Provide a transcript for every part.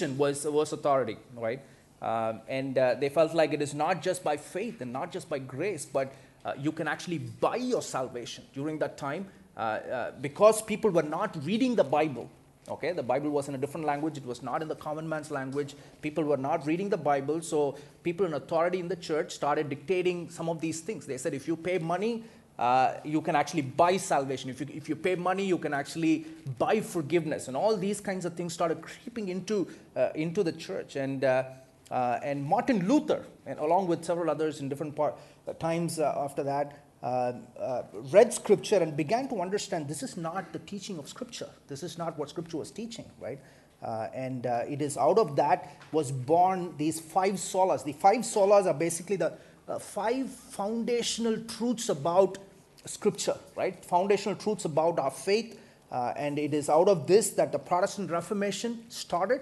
was, was authority, right? Um, and uh, they felt like it is not just by faith and not just by grace, but uh, you can actually buy your salvation during that time uh, uh, because people were not reading the Bible. Okay, the Bible was in a different language. It was not in the common man's language. People were not reading the Bible. So, people in authority in the church started dictating some of these things. They said, if you pay money, uh, you can actually buy salvation. If you, if you pay money, you can actually buy forgiveness. And all these kinds of things started creeping into, uh, into the church. And, uh, uh and Martin Luther, and along with several others in different part, uh, times uh, after that, read scripture and began to understand this is not the teaching of scripture. This is not what scripture was teaching, right? and it is out of that was born these five solas. The five solas are basically the five foundational truths about scripture, right? Foundational truths about our faith. Uh, and it is out of this that the Protestant Reformation started.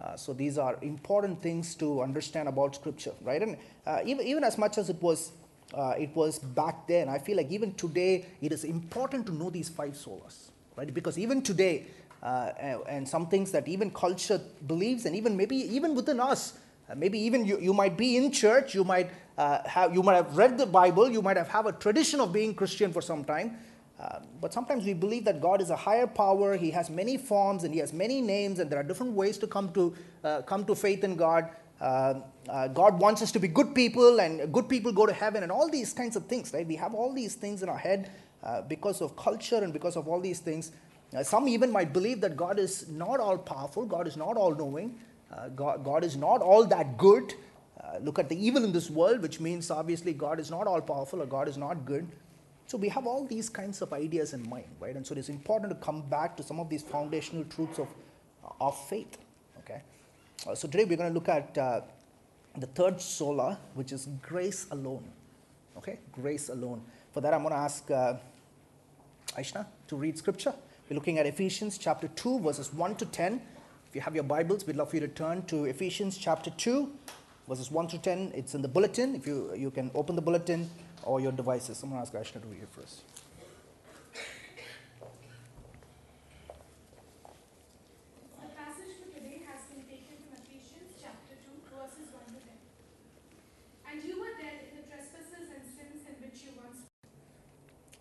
Uh, so these are important things to understand about scripture, right? And uh, even, even as much as it was, uh, it was back then, I feel like even today it is important to know these five solas, right? Because even today, uh, and some things that even culture believes, and even maybe even within us, maybe even you, you might be in church, you might, uh, have, you might have read the Bible, you might have, have a tradition of being Christian for some time. Uh, but sometimes we believe that God is a higher power. He has many forms and He has many names, and there are different ways to come to, uh, come to faith in God. Uh, uh, God wants us to be good people, and good people go to heaven, and all these kinds of things, right? We have all these things in our head because of culture and because of all these things. some even might believe that God is not all powerful, God is not all knowing. Uh, God, God is not all that good. Uh, look at the evil in this world, which means obviously God is not all powerful or God is not good. So we have all these kinds of ideas in mind, right? And so it is important to come back to some of these foundational truths of, of faith, okay? Uh, so today we're going to look at uh, the third sola, which is grace alone, okay? Grace alone. For that, I'm going to ask uh, Aishna to read scripture. We're looking at Ephesians chapter 2, verses 1 to 10. If you have your Bibles, we'd love for you to turn to Ephesians chapter 2, verses 1 to 10. It's in the bulletin. If you, you can open the bulletin or your devices. Someone ask Ashna to read it first.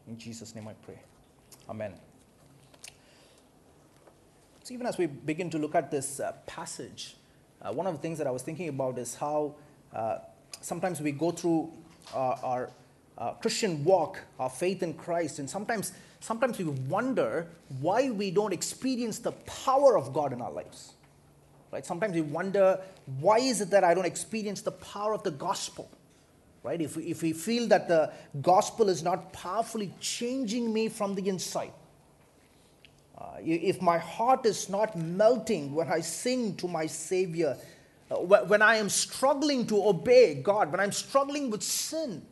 In Jesus' name I pray. Amen even as we begin to look at this uh, passage, uh, one of the things that I was thinking about is how uh, sometimes we go through uh, our uh, Christian walk, our faith in Christ, and sometimes, sometimes we wonder why we don't experience the power of God in our lives. Right? Sometimes we wonder why is it that I don't experience the power of the gospel? Right? If we, if we feel that the gospel is not powerfully changing me from the inside, uh, if my heart is not melting when I sing to my Savior, uh, when I am struggling to obey God, when I'm struggling with sin,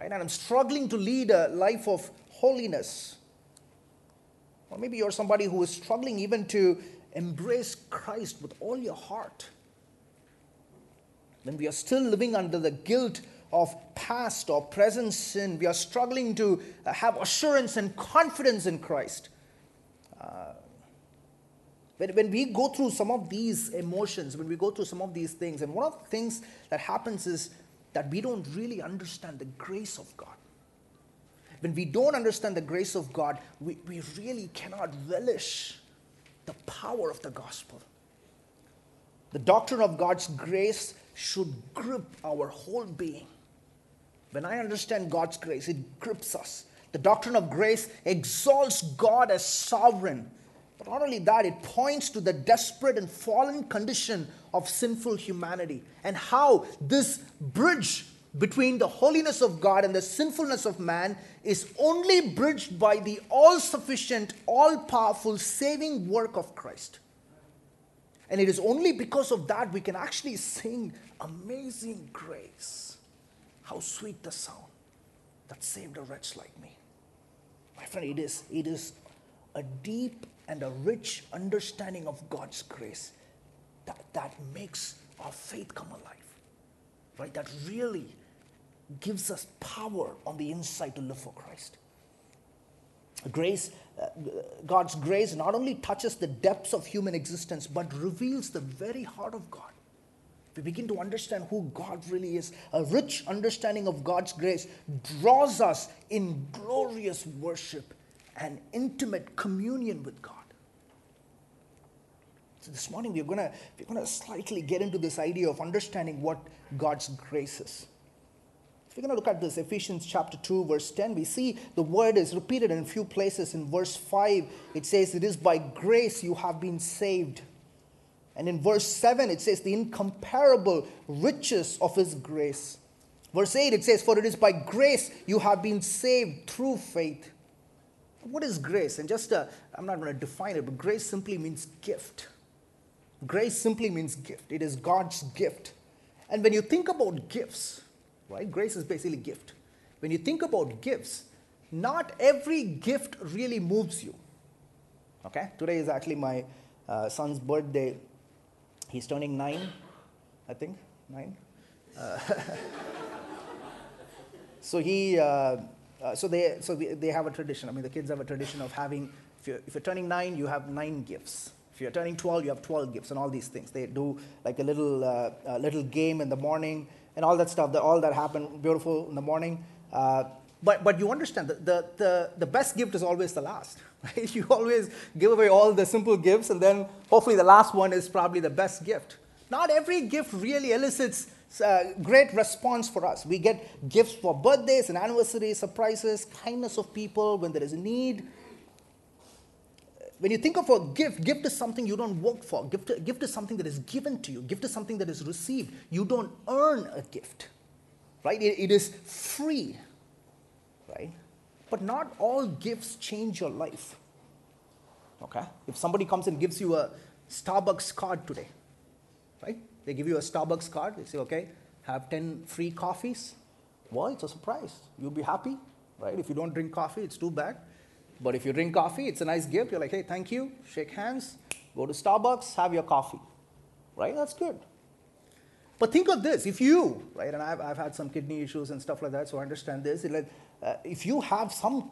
right, and I'm struggling to lead a life of holiness, or maybe you're somebody who is struggling even to embrace Christ with all your heart. When we are still living under the guilt of past or present sin, we are struggling to uh, have assurance and confidence in Christ. Uh, when, when we go through some of these emotions, when we go through some of these things, and one of the things that happens is that we don't really understand the grace of God. When we don't understand the grace of God, we, we really cannot relish the power of the gospel. The doctrine of God's grace should grip our whole being. When I understand God's grace, it grips us. The doctrine of grace exalts God as sovereign. But not only that, it points to the desperate and fallen condition of sinful humanity and how this bridge between the holiness of God and the sinfulness of man is only bridged by the all sufficient, all powerful saving work of Christ. And it is only because of that we can actually sing Amazing Grace. How sweet the sound that saved a wretch like me. My friend, it is, it is a deep and a rich understanding of God's grace that, that makes our faith come alive, right? That really gives us power on the inside to live for Christ. Grace, uh, God's grace not only touches the depths of human existence, but reveals the very heart of God. We begin to understand who God really is. A rich understanding of God's grace draws us in glorious worship and intimate communion with God. So this morning we're gonna we're gonna slightly get into this idea of understanding what God's grace is. If we're going to look at this, Ephesians chapter 2, verse 10, we see the word is repeated in a few places. In verse 5, it says, It is by grace you have been saved. And in verse 7, it says, The incomparable riches of his grace. Verse 8, it says, For it is by grace you have been saved through faith. What is grace? And just, uh, I'm not going to define it, but grace simply means gift. Grace simply means gift. It is God's gift. And when you think about gifts, right? Grace is basically gift. When you think about gifts, not every gift really moves you. Okay? Today is actually my uh, son's birthday. He's turning nine, I think. Nine? Uh, so he. Uh, uh, so they so they have a tradition. I mean, the kids have a tradition of having. If you're, if you're turning nine, you have nine gifts. If you're turning 12, you have 12 gifts and all these things. They do like a little, uh, a little game in the morning and all that stuff, that, all that happened beautiful in the morning. Uh, but, but you understand that the, the, the best gift is always the last. Right? You always give away all the simple gifts, and then hopefully the last one is probably the best gift. Not every gift really elicits uh, great response for us. We get gifts for birthdays and anniversaries, surprises, kindness of people when there is a need when you think of a gift, gift is something you don't work for. Gift, gift is something that is given to you. Gift is something that is received. You don't earn a gift, right? it, it is free, right? But not all gifts change your life. Okay? If somebody comes and gives you a Starbucks card today, right? They give you a Starbucks card. They say, okay, have 10 free coffees. Well, it's a surprise. You'll be happy, right? If you don't drink coffee, it's too bad. But if you drink coffee, it's a nice gift. You're like, hey, thank you, shake hands, go to Starbucks, have your coffee. Right? That's good. But think of this if you, right, and I've, I've had some kidney issues and stuff like that, so I understand this. Like, uh, if you have some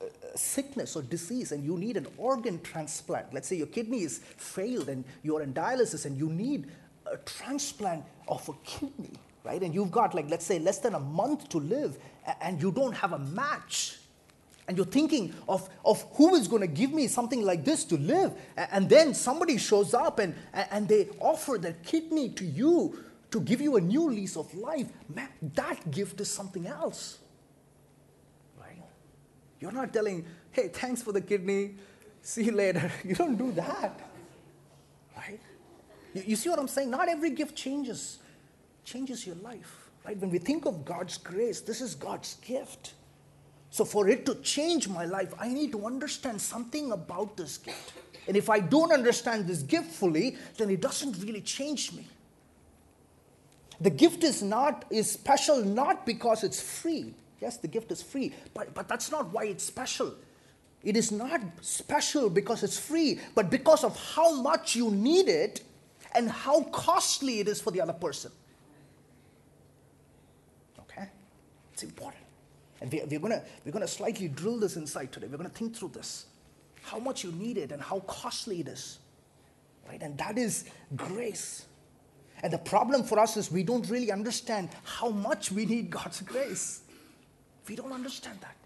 uh, sickness or disease and you need an organ transplant, let's say your kidney is failed and you're in dialysis and you need a transplant of a kidney, right? And you've got, like, let's say, less than a month to live and you don't have a match and you're thinking of, of who is going to give me something like this to live. And then somebody shows up and, and they offer their kidney to you to give you a new lease of life. Man, that gift is something else. You're not telling, hey, thanks for the kidney, see you later. You don't do that. Right? You, you see what I'm saying? Not every gift changes, changes your life. Right? When we think of God's grace, this is God's gift. So, for it to change my life, I need to understand something about this gift. And if I don't understand this gift fully, then it doesn't really change me. The gift is not is special not because it's free. Yes, the gift is free, but, but that's not why it's special. It is not special because it's free, but because of how much you need it and how costly it is for the other person. Okay? It's important. And we, we're going we're gonna slightly drill this inside today. We're going to think through this how much you need it and how costly it is. Right? And that is grace. And the problem for us is we don't really understand how much we need God's grace. We don't understand that.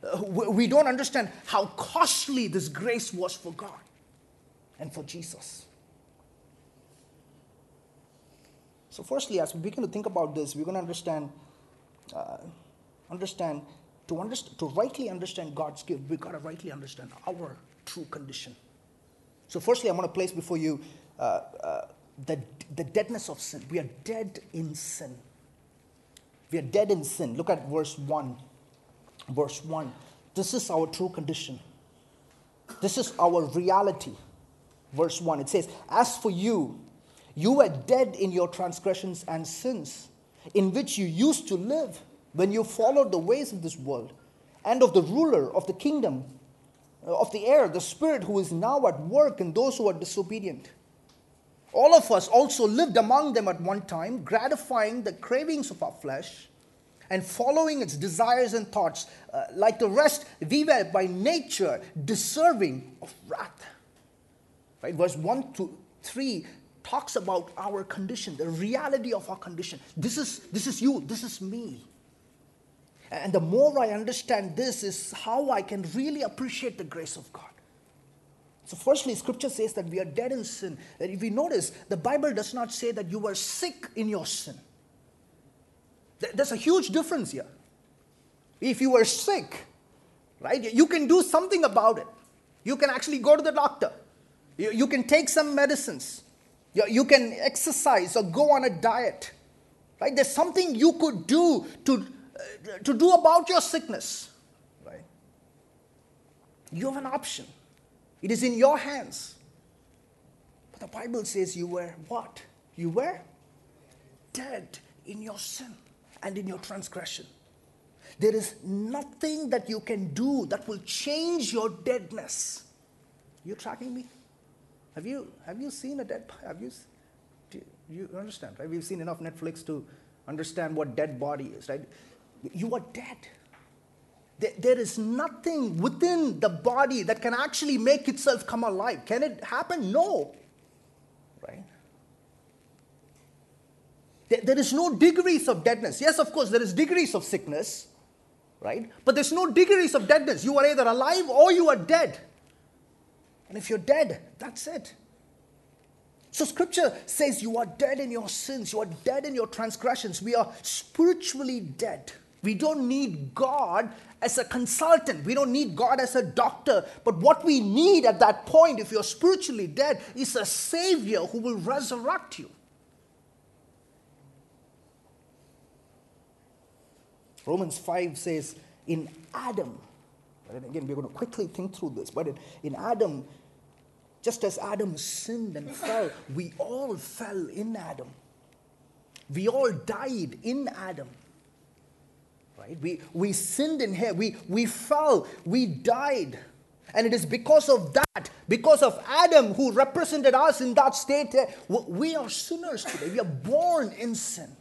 Uh, we don't understand how costly this grace was for God and for Jesus. So, firstly, as we begin to think about this, we're going to understand uh, understand, to, understand, to rightly understand God's gift, we've got to rightly understand our true condition. So, firstly, I want to place before you uh, uh, the, the deadness of sin. We are dead in sin. We are dead in sin. Look at verse 1. Verse 1. This is our true condition. This is our reality. Verse 1. It says, As for you, you were dead in your transgressions and sins, in which you used to live when you followed the ways of this world and of the ruler of the kingdom of the air, the Spirit who is now at work in those who are disobedient. All of us also lived among them at one time, gratifying the cravings of our flesh and following its desires and thoughts. Uh, like the rest, we were by nature deserving of wrath. Right? Verse 1 to 3 talks about our condition, the reality of our condition. This is, this is you, this is me. And the more I understand this, is how I can really appreciate the grace of God. So, firstly, scripture says that we are dead in sin. That if we notice, the Bible does not say that you were sick in your sin. There's a huge difference here. If you were sick, right, you can do something about it. You can actually go to the doctor. You, you can take some medicines. You, you can exercise or go on a diet. Right? There's something you could do to, uh, to do about your sickness. Right? You have an option. It is in your hands. But the Bible says you were what? You were dead in your sin and in your transgression. There is nothing that you can do that will change your deadness. You tracking me? Have you, have you seen a dead Have you, do you understand, right? We've seen enough Netflix to understand what dead body is, right? You are dead. There, is nothing within the body that can actually make itself come alive. Can it happen? No. Right? There is no degrees of deadness. Yes, of course, there is degrees of sickness, right? But there's no degrees of deadness. You are either alive or you are dead. And if you're dead, that's it. So scripture says you are dead in your sins, you are dead in your transgressions. We are spiritually dead. We don't need God as a consultant. We don't need God as a doctor. But what we need at that point, if you're spiritually dead, is a Savior who will resurrect you. Romans 5 says, in Adam, and again, we're going to quickly think through this, but in, in Adam, just as Adam sinned and fell, we all fell in Adam. We all died in Adam. Right? We, we sinned in him. We, we fell. We died. And it is because of that, because of Adam who represented us in that state, eh, we are sinners today. We are born in sin.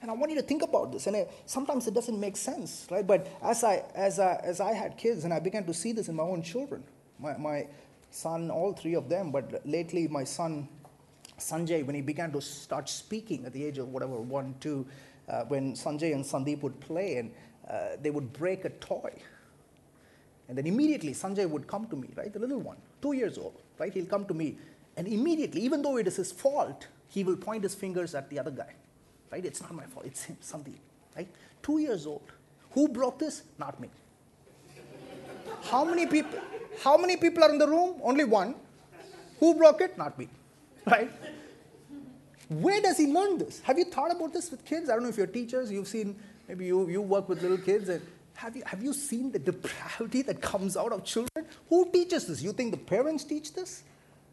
And I want you to think about this. And it, sometimes it doesn't make sense, right? But as I, as, I, as I had kids and I began to see this in my own children, my, my son, all three of them, but lately my son, Sanjay, when he began to start speaking at the age of whatever, one, two, uh, when Sanjay and Sandeep would play and uh, they would break a toy. And then immediately Sanjay would come to me, right? The little one, two years old, right? He'll come to me. And immediately, even though it is his fault, he will point his fingers at the other guy right? It's not my fault, it's him, Sandeep, right? Two years old. Who broke this? Not me. How many people? How many people are in the room? Only one. Who broke it? Not me, right? Where does he learn this? Have you thought about this with kids? I don't know if you're teachers, you've seen, maybe you, you work with little kids, and have you, have you seen the depravity that comes out of children? Who teaches this? You think the parents teach this?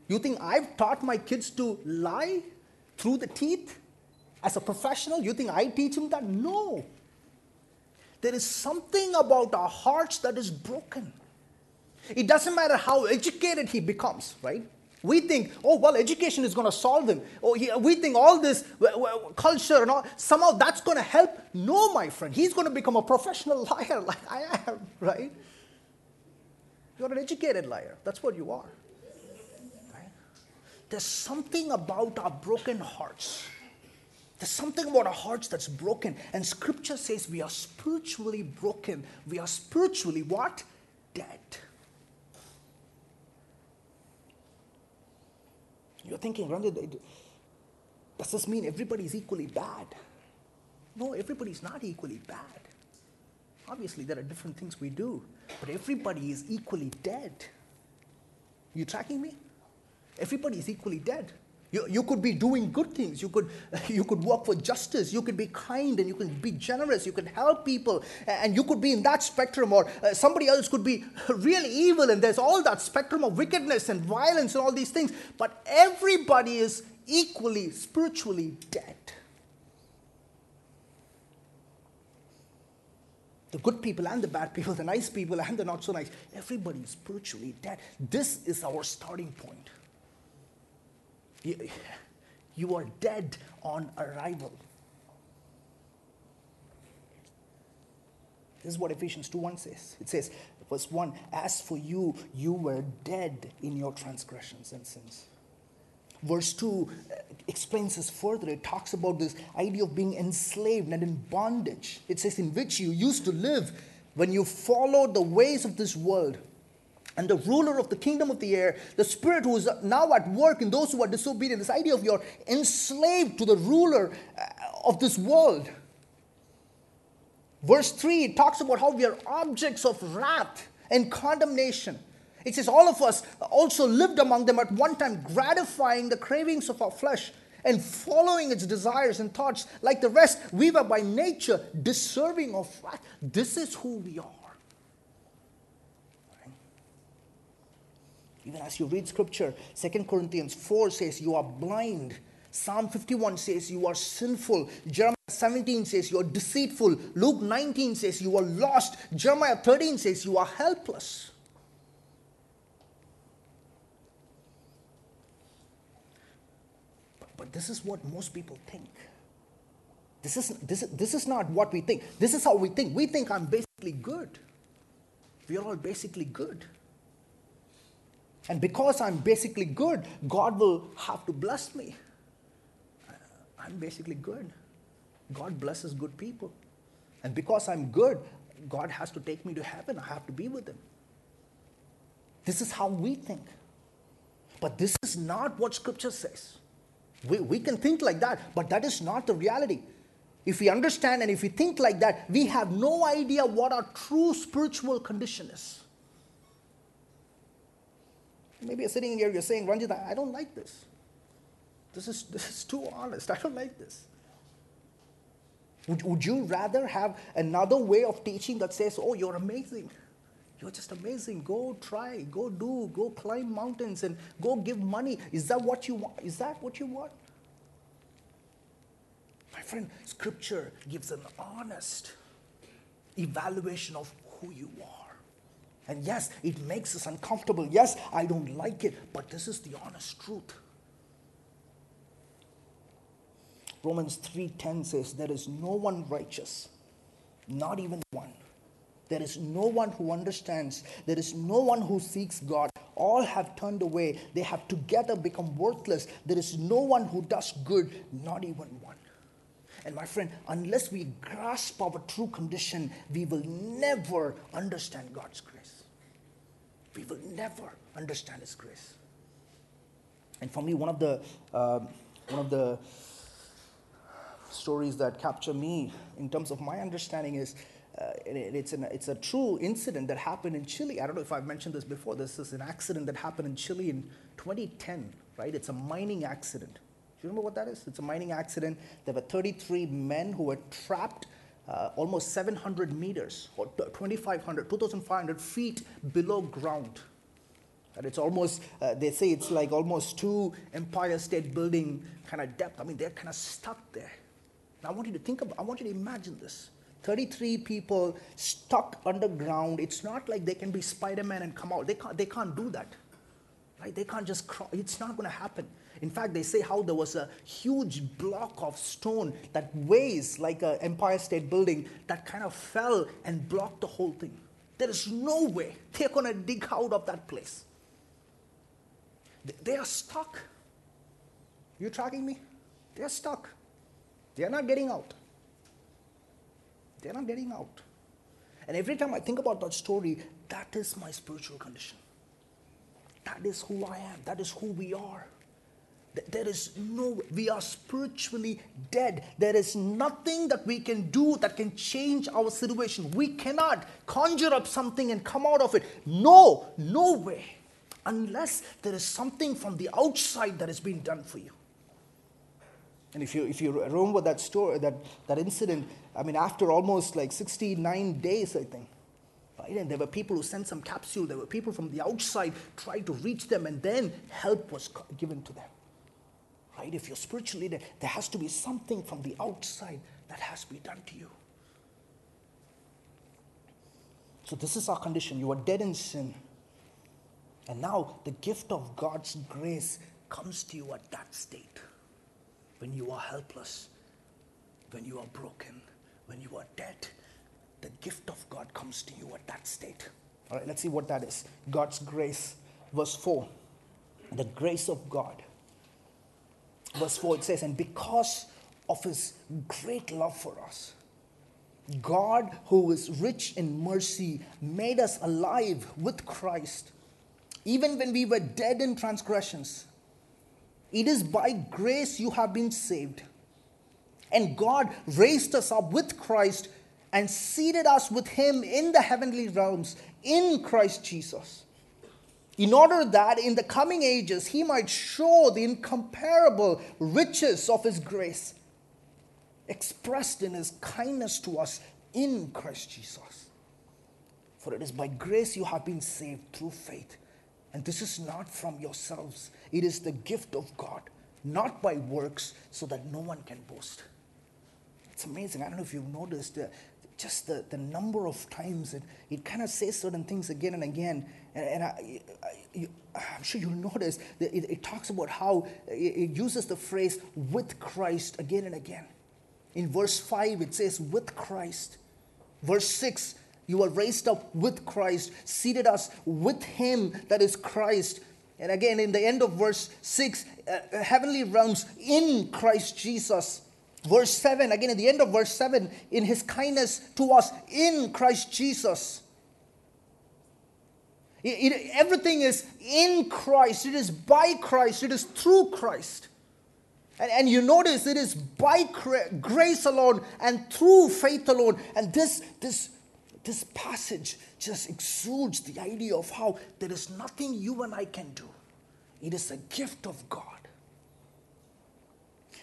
You think I've taught my kids to lie through the teeth? As a professional, you think I teach him that? No. There is something about our hearts that is broken. It doesn't matter how educated he becomes, right? We think, oh, well, education is going to solve him. Or he, we think all this culture and all, somehow that's going to help. No, my friend, he's going to become a professional liar like I am, right? You're an educated liar. That's what you are. Right? There's something about our broken hearts there's something about our hearts that's broken. And scripture says we are spiritually broken. We are spiritually what? Dead. You're thinking, Ranjit, does this mean everybody is equally bad? No, everybody's not equally bad. Obviously, there are different things we do, but everybody is equally dead. You tracking me? Everybody is equally dead. You, you could be doing good things. You could, you could work for justice. You could be kind and you could be generous. You could help people. And you could be in that spectrum, or uh, somebody else could be really evil. And there's all that spectrum of wickedness and violence and all these things. But everybody is equally spiritually dead. The good people and the bad people, the nice people and the not so nice. Everybody is spiritually dead. This is our starting point. You, you are dead on arrival. This is what Ephesians 2 1 says. It says, verse 1 As for you, you were dead in your transgressions and sins. Verse 2 uh, explains this further. It talks about this idea of being enslaved and in bondage. It says, In which you used to live when you followed the ways of this world. And the ruler of the kingdom of the air, the spirit who is now at work in those who are disobedient, this idea of you're enslaved to the ruler uh, of this world. Verse 3 it talks about how we are objects of wrath and condemnation. It says, All of us also lived among them at one time, gratifying the cravings of our flesh and following its desires and thoughts. Like the rest, we were by nature deserving of wrath. This is who we are. Even as you read scripture, 2 Corinthians 4 says, You are blind. Psalm 51 says, You are sinful. Jeremiah 17 says, You are deceitful. Luke 19 says, You are lost. Jeremiah 13 says, You are helpless. But this is what most people think. This is, this, is, this is not what we think. This is how we think. We think I'm basically good. We are all basically good. And because I'm basically good, God will have to bless me. I'm basically good. God blesses good people. And because I'm good, God has to take me to heaven. I have to be with Him. This is how we think. But this is not what Scripture says. We, we can think like that, but that is not the reality. If we understand and if we think like that, we have no idea what our true spiritual condition is. Maybe you're sitting here, you're saying, Ranjit, I don't like this. This is, this is too honest. I don't like this. Would, would you rather have another way of teaching that says, oh, you're amazing? You're just amazing. Go try, go do, go climb mountains and go give money. Is that what you want? Is that what you want? My friend, scripture gives an honest evaluation of who you are. And yes, it makes us uncomfortable. Yes, I don't like it, but this is the honest truth. Romans 3:10 says there is no one righteous, not even one. There is no one who understands. There is no one who seeks God. All have turned away. They have together become worthless. There is no one who does good, not even one. And my friend, unless we grasp our true condition, we will never understand God's grace. We will never understand His grace. And for me, one of the uh, one of the stories that capture me in terms of my understanding is uh, it, it's, an, it's a true incident that happened in Chile. I don't know if I've mentioned this before. This is an accident that happened in Chile in 2010, right? It's a mining accident. Do you remember what that is? It's a mining accident. There were 33 men who were trapped uh, almost 700 meters or 2,500, 2,500 feet below ground. And it's almost, uh, they say it's like almost two Empire State Building kind of depth. I mean, they're kind of stuck there. Now, I want you to think about, I want you to imagine this. 33 people stuck underground. It's not like they can be Spider Man and come out. They can't, they can't do that. Right? They can't just crawl. It's not going to happen. In fact, they say how there was a huge block of stone that weighs like an Empire State Building that kind of fell and blocked the whole thing. There is no way they're going to dig out of that place. They are stuck. You tracking me? They're stuck. They're not getting out. They're not getting out. And every time I think about that story, that is my spiritual condition. That is who I am. That is who we are. There is no, we are spiritually dead. There is nothing that we can do that can change our situation. We cannot conjure up something and come out of it. No, no way. Unless there is something from the outside that has been done for you. And if you, if you remember that story, that, that incident, I mean, after almost like 69 days, I think, right? And there were people who sent some capsule, there were people from the outside trying to reach them, and then help was given to them. Right? If you're spiritually there, there has to be something from the outside that has to be done to you. So, this is our condition. You are dead in sin. And now the gift of God's grace comes to you at that state when you are helpless, when you are broken, when you are dead. the gift of God comes to you at that state. All right, let's see what that is. God's grace. Verse 4. The grace of God. Verse 4 it says, And because of his great love for us, God, who is rich in mercy, made us alive with Christ, even when we were dead in transgressions. It is by grace you have been saved. And God raised us up with Christ and seated us with Him in the heavenly realms in Christ Jesus, in order that in the coming ages He might show the incomparable riches of His grace expressed in His kindness to us in Christ Jesus. For it is by grace you have been saved through faith. And this is not from yourselves, it is the gift of God, not by works, so that no one can boast. It's amazing. I don't know if you've noticed uh, just the, the number of times it, it kind of says certain things again and again. And, and I, am sure you'll notice that it, it talks about how it, it uses the phrase with Christ again and again. In verse 5, it says, with Christ. Verse 6, you are raised up with Christ, seated us with Him, that is Christ. And again, in the end of verse 6, uh, heavenly realms in Christ Jesus. Verse 7, again at the end of verse 7, in His kindness to us in Christ Jesus. It, it, everything is in Christ, it is by Christ, it is through Christ. And, and you notice it is by grace alone and through faith alone. And this, this this passage just exudes the idea of how there is nothing you and I can do. It is a gift of God.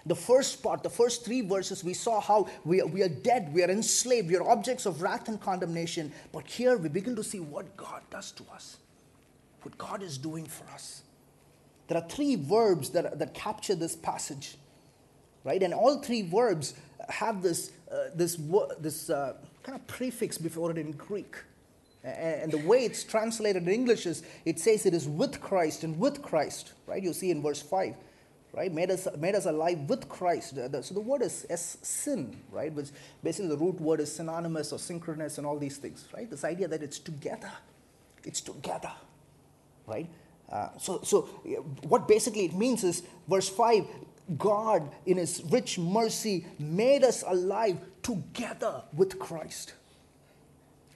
The first part, the first three verses, we saw how we are, we are dead, we are enslaved, we are objects of wrath and condemnation. But here we begin to see what God does to us, what God is doing for us. There are three verbs that, that capture this passage, right? And all three verbs have this, uh, this, this uh, kind of prefix before it in Greek. And the way it's translated in English is it says it is with Christ and with Christ, right? You see in verse 5, right? Made us, made us alive with Christ. So the word is, is syn, right? Which basically the root word is synonymous or synchronous and all these things, right? This idea that it's together. It's together, right? Uh, so, so what basically it means is verse 5 God, in His rich mercy, made us alive together with Christ.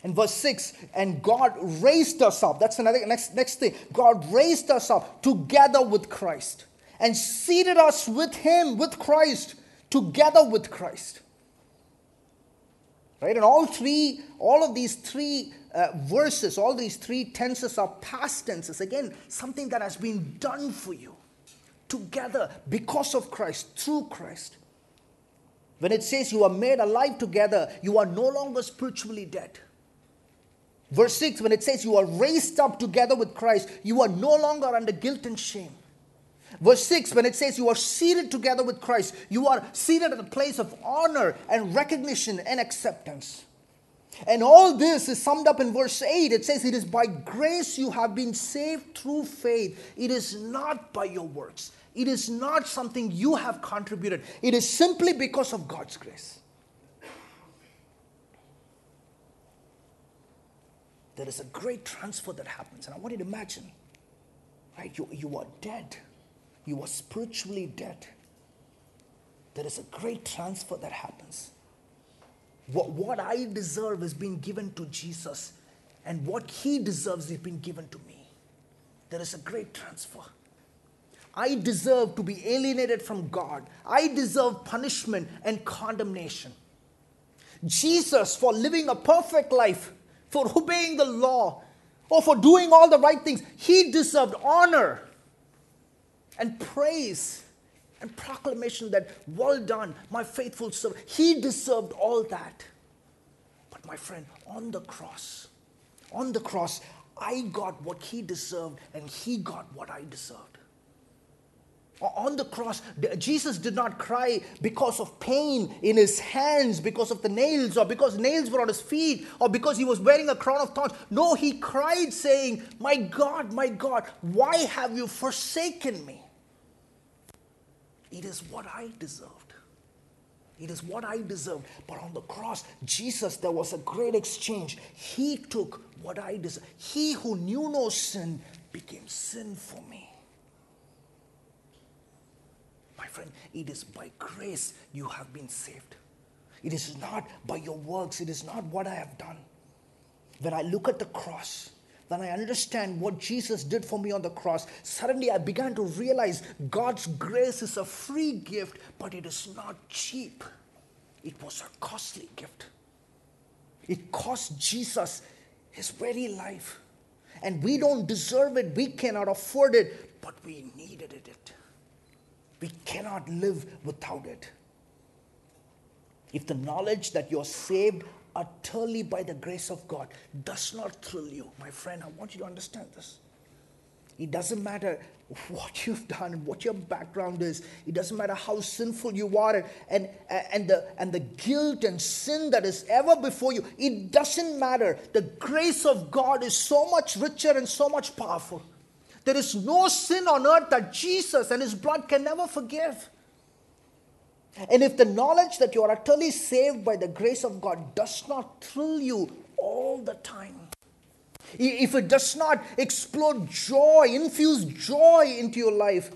And verse 6, and God raised us up. That's another next, next thing. God raised us up together with Christ and seated us with Him, with Christ, together with Christ. Right? And all three, all of these three uh, verses, all these three tenses are past tenses. Again, something that has been done for you together because of Christ, through Christ. When it says you are made alive together, you are no longer spiritually dead. Verse 6, when it says you are raised up together with Christ, you are no longer under guilt and shame. Verse 6, when it says you are seated together with Christ, you are seated at a place of honor and recognition and acceptance. And all this is summed up in verse 8. It says, It is by grace you have been saved through faith. It is not by your works. It is not something you have contributed, it is simply because of God's grace. There is a great transfer that happens. And I want you to imagine, right? You, you are dead, you are spiritually dead. There is a great transfer that happens. What, what I deserve is being given to Jesus, and what he deserves is being given to me. There is a great transfer. I deserve to be alienated from God. I deserve punishment and condemnation. Jesus, for living a perfect life, for obeying the law, or for doing all the right things, he deserved honor and praise and proclamation that, well done, my faithful servant. He deserved all that. But my friend, on the cross, on the cross, I got what he deserved and he got what I deserved. On the cross, Jesus did not cry because of pain in his hands, because of the nails, or because nails were on his feet, or because he was wearing a crown of thorns. No, he cried, saying, My God, my God, why have you forsaken me? It is what I deserved. It is what I deserved. But on the cross, Jesus, there was a great exchange. He took what I deserved. He who knew no sin became sin for me. My friend, it is by grace you have been saved. It is not by your works, it is not what I have done. When I look at the cross, when I understand what Jesus did for me on the cross, suddenly I began to realize God's grace is a free gift, but it is not cheap. It was a costly gift. It cost Jesus his very life. And we don't deserve it, we cannot afford it, but we needed it. We cannot live without it. If the knowledge that you're saved utterly by the grace of God does not thrill you, my friend, I want you to understand this. It doesn't matter what you've done, what your background is. It doesn't matter how sinful you are and, and, and, the, and the guilt and sin that is ever before you. It doesn't matter. The grace of God is so much richer and so much powerful. There is no sin on earth that Jesus and his blood can never forgive. And if the knowledge that you are utterly saved by the grace of God does not thrill you all the time, if it does not explode joy, infuse joy into your life,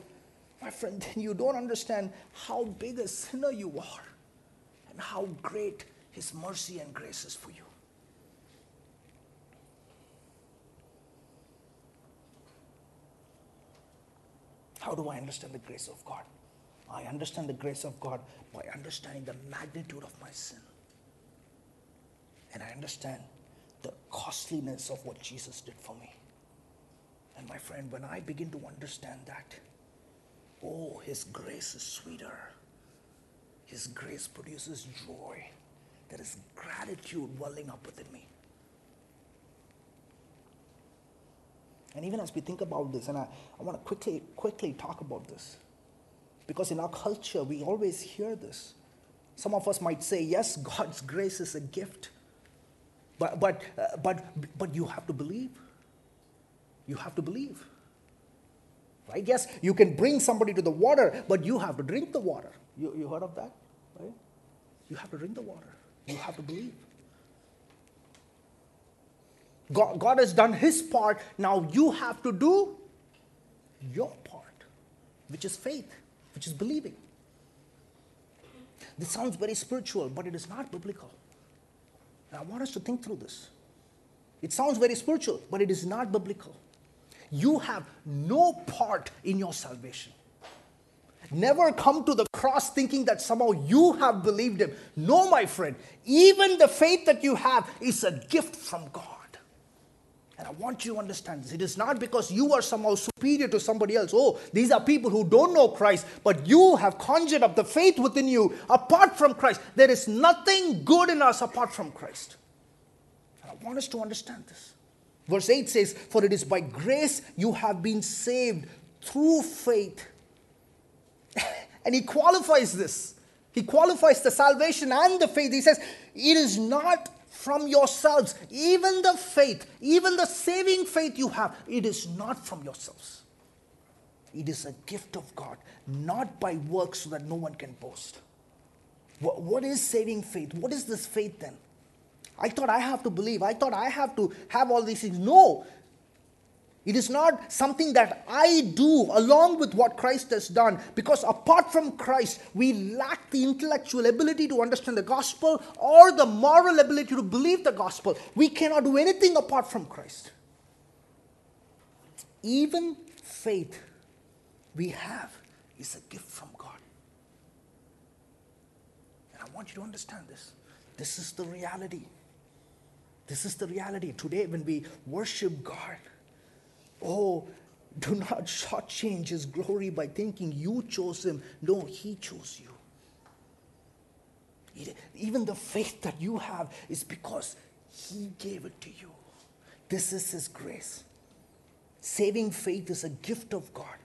my friend, then you don't understand how big a sinner you are and how great His mercy and grace is for you. How do I understand the grace of God? I understand the grace of God by understanding the magnitude of my sin. And I understand the costliness of what Jesus did for me. And my friend, when I begin to understand that, oh, His grace is sweeter. His grace produces joy. There is gratitude welling up within me. And even as we think about this, and I, I want to quickly, quickly talk about this, because in our culture, we always hear this. Some of us might say, yes, God's grace is a gift. But, but, uh, but, but you have to believe. You have to believe. Right? Yes, you can bring somebody to the water, but you have to drink the water. You, you heard of that? Right? You have to drink the water. You have to believe. God, God has done his part. Now you have to do your part, which is faith, which is believing. This sounds very spiritual, but it is not biblical. I want us to think through this. It sounds very spiritual, but it is not biblical. You have no part in your salvation. Never come to the cross thinking that somehow you have believed Him. No, my friend. Even the faith that you have is a gift from God. And I want you to understand this. It is not because you are somehow superior to somebody else. Oh, these are people who don't know Christ, but you have conjured up the faith within you apart from Christ. There is nothing good in us apart from Christ. And I want us to understand this. Verse 8 says, For it is by grace you have been saved through faith. and he qualifies this. He qualifies the salvation and the faith. He says, It is not from yourselves. Even the faith, even the saving faith you have, it is not from yourselves. It is a gift of God, not by works so that no one can boast. what, what is saving faith? What is this faith then? I thought I have to believe. I thought I have to have all these things. No, it is not something that I do along with what Christ has done, because apart from Christ, we lack the intellectual ability to understand the gospel or the moral ability to believe the gospel. We cannot do anything apart from Christ. Even faith we have is a gift from God. And I want you to understand this. This is the reality. This is the reality. Today, when we worship God, Oh, do not shortchange his glory by thinking you chose him. No, he chose you. Even the faith that you have is because he gave it to you. This is his grace. Saving faith is a gift of God.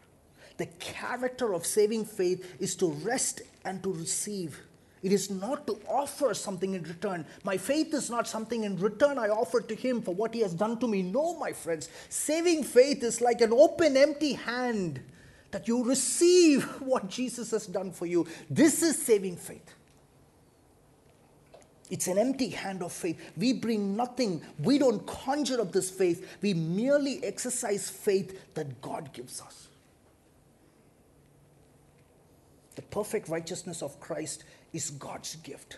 The character of saving faith is to rest and to receive. It is not to offer something in return. My faith is not something in return I offer to Him for what He has done to me. No, my friends. Saving faith is like an open, empty hand that you receive what Jesus has done for you. This is saving faith. It's an empty hand of faith. We bring nothing. We don't conjure up this faith. We merely exercise faith that God gives us. The perfect righteousness of Christ is God's gift.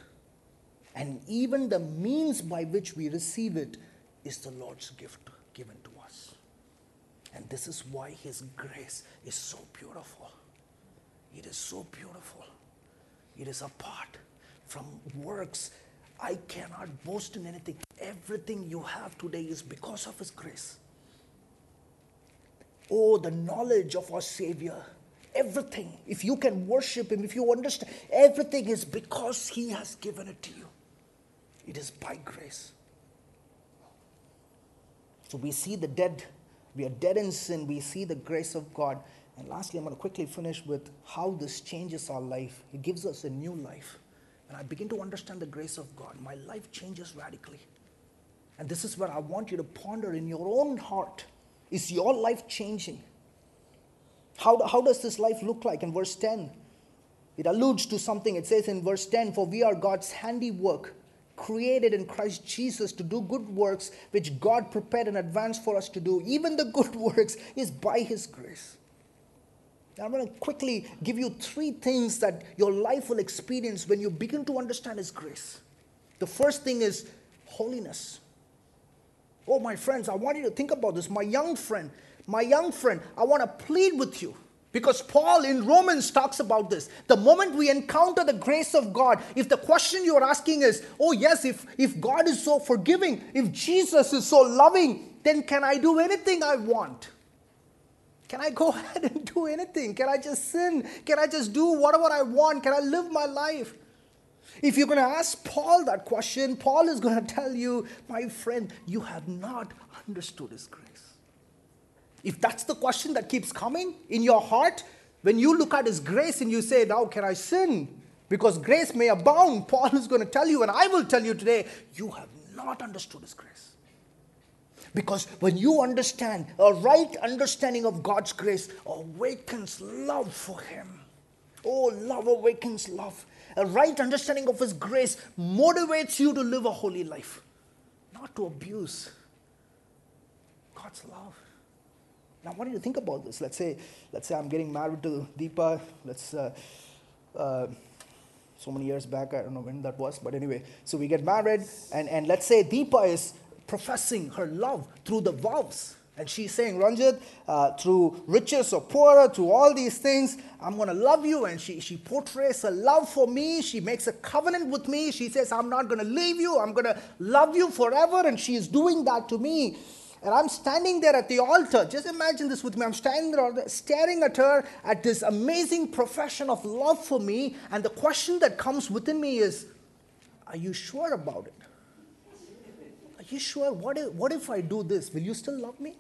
And even the means by which we receive it is the Lord's gift given to us. And this is why His grace is so beautiful. It is so beautiful. It is apart from works. I cannot boast in anything. Everything you have today is because of His grace. Oh, the knowledge of our Savior. Everything. If you can worship Him, if you understand, everything is because He has given it to you. It is by grace. So we see the dead. We are dead in sin. We see the grace of God. And lastly, I'm going to quickly finish with how this changes our life. It gives us a new life. And I begin to understand the grace of God, my life changes radically. And this is where I want you to ponder in your own heart is your life changing? How, how does this life look like? In verse 10, it alludes to something. It says in verse 10 For we are God's handiwork, created in Christ Jesus to do good works which God prepared in advance for us to do. Even the good works is by His grace. Now, I'm going to quickly give you three things that your life will experience when you begin to understand His grace. The first thing is holiness. Oh, my friends, I want you to think about this. My young friend, my young friend, I want to plead with you. Because Paul in Romans talks about this. The moment we encounter the grace of God, if the question you're asking is, oh, yes, if, if God is so forgiving, if Jesus is so loving, then can I do anything I want? Can I go ahead and do anything? Can I just sin? Can I just do whatever I want? Can I live my life? If you're going to ask Paul that question, Paul is going to tell you, my friend, you have not understood his grace. If that's the question that keeps coming in your heart, when you look at his grace and you say, Now can I sin? Because grace may abound, Paul is going to tell you, and I will tell you today, you have not understood his grace. Because when you understand, a right understanding of God's grace awakens love for Him. Oh, love awakens love. A right understanding of His grace motivates you to live a holy life, not to abuse God's love. Now, what do you think about this? Let's say, let's say I'm getting married to Deepa. Let's, uh, uh, so many years back, I don't know when that was, but anyway, so we get married, and, and let's say Deepa is professing her love through the vows. And she's saying, Ranjit, uh, through riches or poorer, through all these things, I'm going to love you. And she, she portrays a love for me. She makes a covenant with me. She says, I'm not going to leave you. I'm going to love you forever. And she is doing that to me. And I'm standing there at the altar. Just imagine this with me. I'm standing there, staring at her at this amazing profession of love for me. And the question that comes within me is, Are you sure about it? Are you sure? What if, what if I do this? Will you still love me?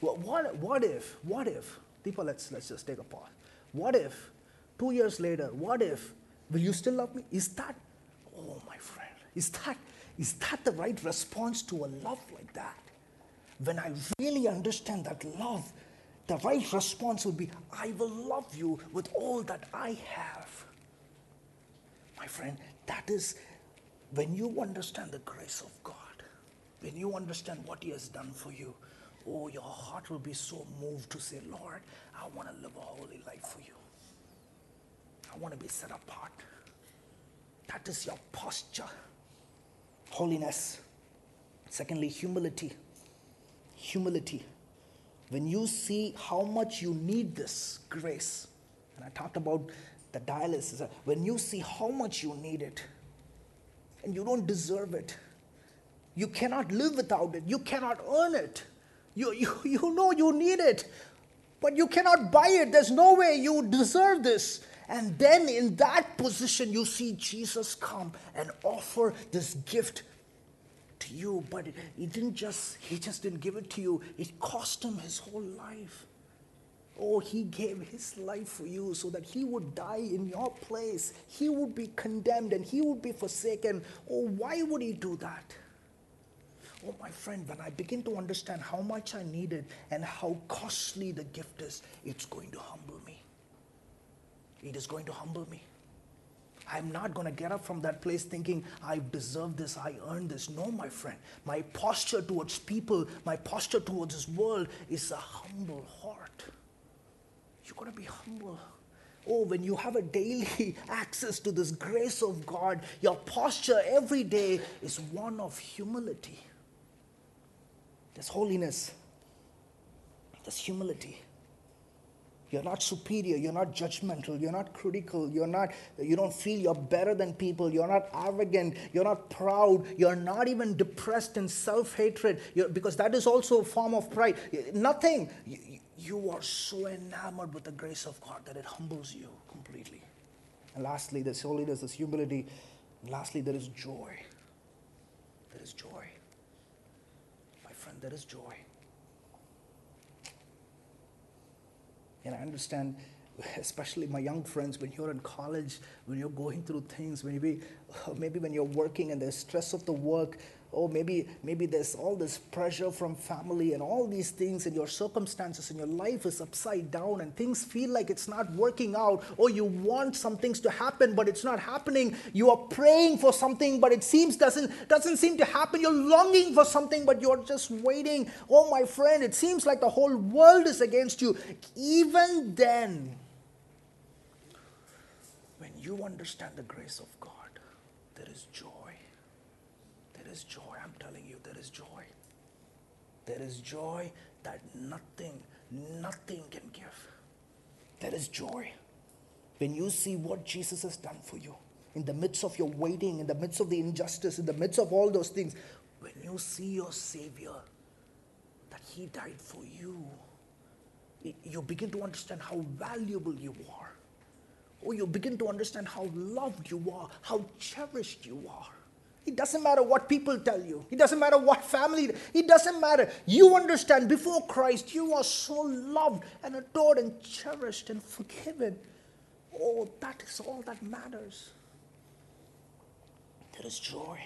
What, what, what if, what if, Deepa, let's, let's just take a pause. What if, two years later, what if, will you still love me? Is that, oh my friend, is that, is that the right response to a love like that? When I really understand that love, the right response would be, I will love you with all that I have. My friend, that is when you understand the grace of God, when you understand what He has done for you, oh, your heart will be so moved to say, Lord, I want to live a holy life for you. I want to be set apart. That is your posture. Holiness. Secondly, humility. Humility. When you see how much you need this grace, and I talked about the dialysis, when you see how much you need it, and you don't deserve it. You cannot live without it. You cannot earn it. You, you, you know you need it, but you cannot buy it. There's no way you deserve this. And then in that position, you see Jesus come and offer this gift to you. But he didn't just, he just didn't give it to you. It cost him his whole life. Oh, he gave his life for you so that he would die in your place. He would be condemned and he would be forsaken. Oh, why would he do that? Oh, my friend, when I begin to understand how much I need it and how costly the gift is, it's going to humble me. It is going to humble me. I'm not going to get up from that place thinking, I deserve this, I earned this. No, my friend. My posture towards people, my posture towards this world is a humble heart. You've got to be humble. Oh, when you have a daily access to this grace of God, your posture every day is one of humility. There's holiness, there's humility. You're not superior, you're not judgmental, you're not critical, you're not you don't feel you're better than people, you're not arrogant, you're not proud, you're not even depressed in self-hatred because that is also a form of pride. Nothing. You, you are so enamored with the grace of God that it humbles you completely. And lastly, there's holiness, there's humility. And lastly, there is joy. There is joy. My friend, there is joy. And I understand, especially my young friends, when you're in college, when you're going through things, maybe, maybe when you're working and the stress of the work, oh maybe maybe there's all this pressure from family and all these things and your circumstances and your life is upside down and things feel like it's not working out. Or you want some things to happen but it's not happening. You are praying for something but it seems doesn't doesn't seem to happen. You're longing for something but you're just waiting. Oh my friend it seems like the whole world is against you. Even then when you understand the grace of God there is joy there is joy. I'm telling you, there is joy. There is joy that nothing, nothing can give. There is joy. When you see what Jesus has done for you, in the midst of your waiting, in the midst of the injustice, in the midst of all those things, when you see your Savior, that He died for you, you begin to understand how valuable you are. Or you begin to understand how loved you are, how cherished you are. It doesn't matter what people tell you. It doesn't matter what family. It doesn't matter. You understand before Christ, you are so loved and adored and cherished and forgiven. Oh, that is all that matters. There is joy.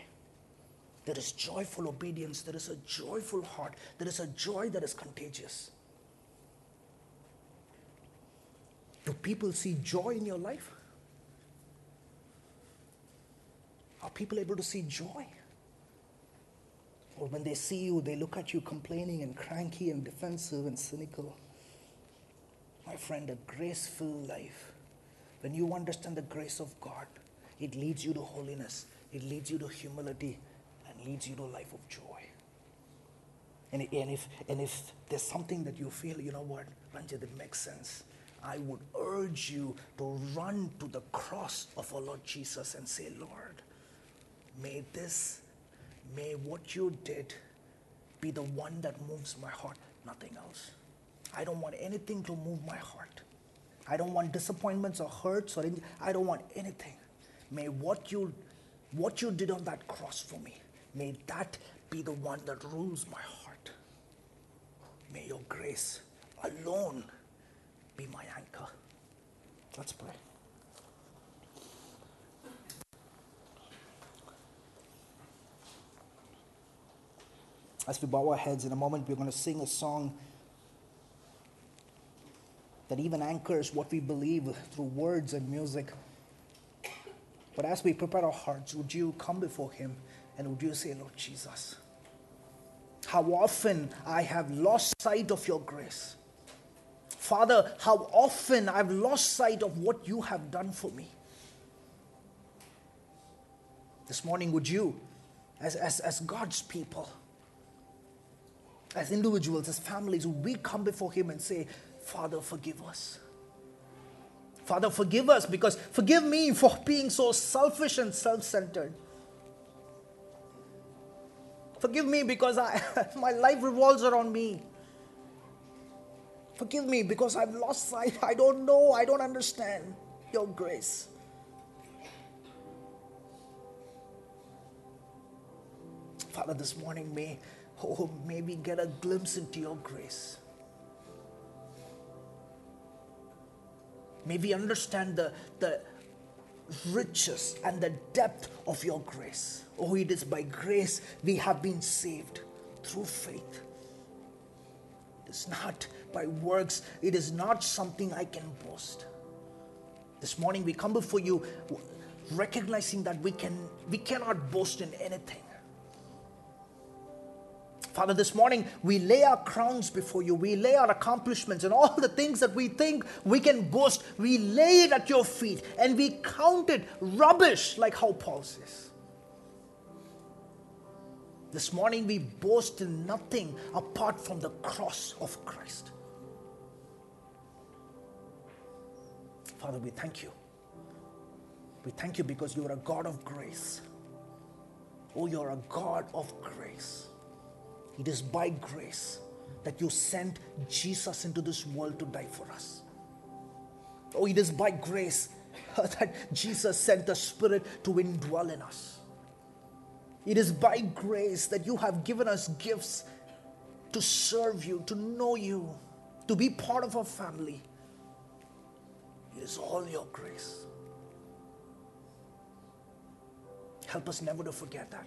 There is joyful obedience. There is a joyful heart. There is a joy that is contagious. Do people see joy in your life? Are people able to see joy? Or when they see you, they look at you complaining and cranky and defensive and cynical. My friend, a graceful life, when you understand the grace of God, it leads you to holiness, it leads you to humility, and leads you to a life of joy. And, and, if, and if there's something that you feel, you know what, Ranjit, it makes sense. I would urge you to run to the cross of our Lord Jesus and say, Lord, May this, may what you did be the one that moves my heart, nothing else. I don't want anything to move my heart. I don't want disappointments or hurts or anything. I don't want anything. May what you what you did on that cross for me, may that be the one that rules my heart. May your grace alone be my anchor. Let's pray. As we bow our heads in a moment, we're going to sing a song that even anchors what we believe through words and music. But as we prepare our hearts, would you come before Him and would you say, Lord Jesus, how often I have lost sight of your grace. Father, how often I've lost sight of what you have done for me. This morning, would you, as, as, as God's people, as individuals, as families, we come before Him and say, Father, forgive us. Father, forgive us because forgive me for being so selfish and self centered. Forgive me because I, my life revolves around me. Forgive me because I've lost sight. I don't know. I don't understand your grace. Father, this morning may Oh, maybe get a glimpse into your grace. Maybe understand the, the riches and the depth of your grace. Oh, it is by grace we have been saved through faith. It's not by works, it is not something I can boast. This morning we come before you recognizing that we, can, we cannot boast in anything. Father, this morning we lay our crowns before you. We lay our accomplishments and all the things that we think we can boast. We lay it at your feet and we count it rubbish, like how Paul says. This morning we boast in nothing apart from the cross of Christ. Father, we thank you. We thank you because you are a God of grace. Oh, you're a God of grace. It is by grace that you sent Jesus into this world to die for us. Oh, it is by grace that Jesus sent the Spirit to indwell in us. It is by grace that you have given us gifts to serve you, to know you, to be part of our family. It is all your grace. Help us never to forget that.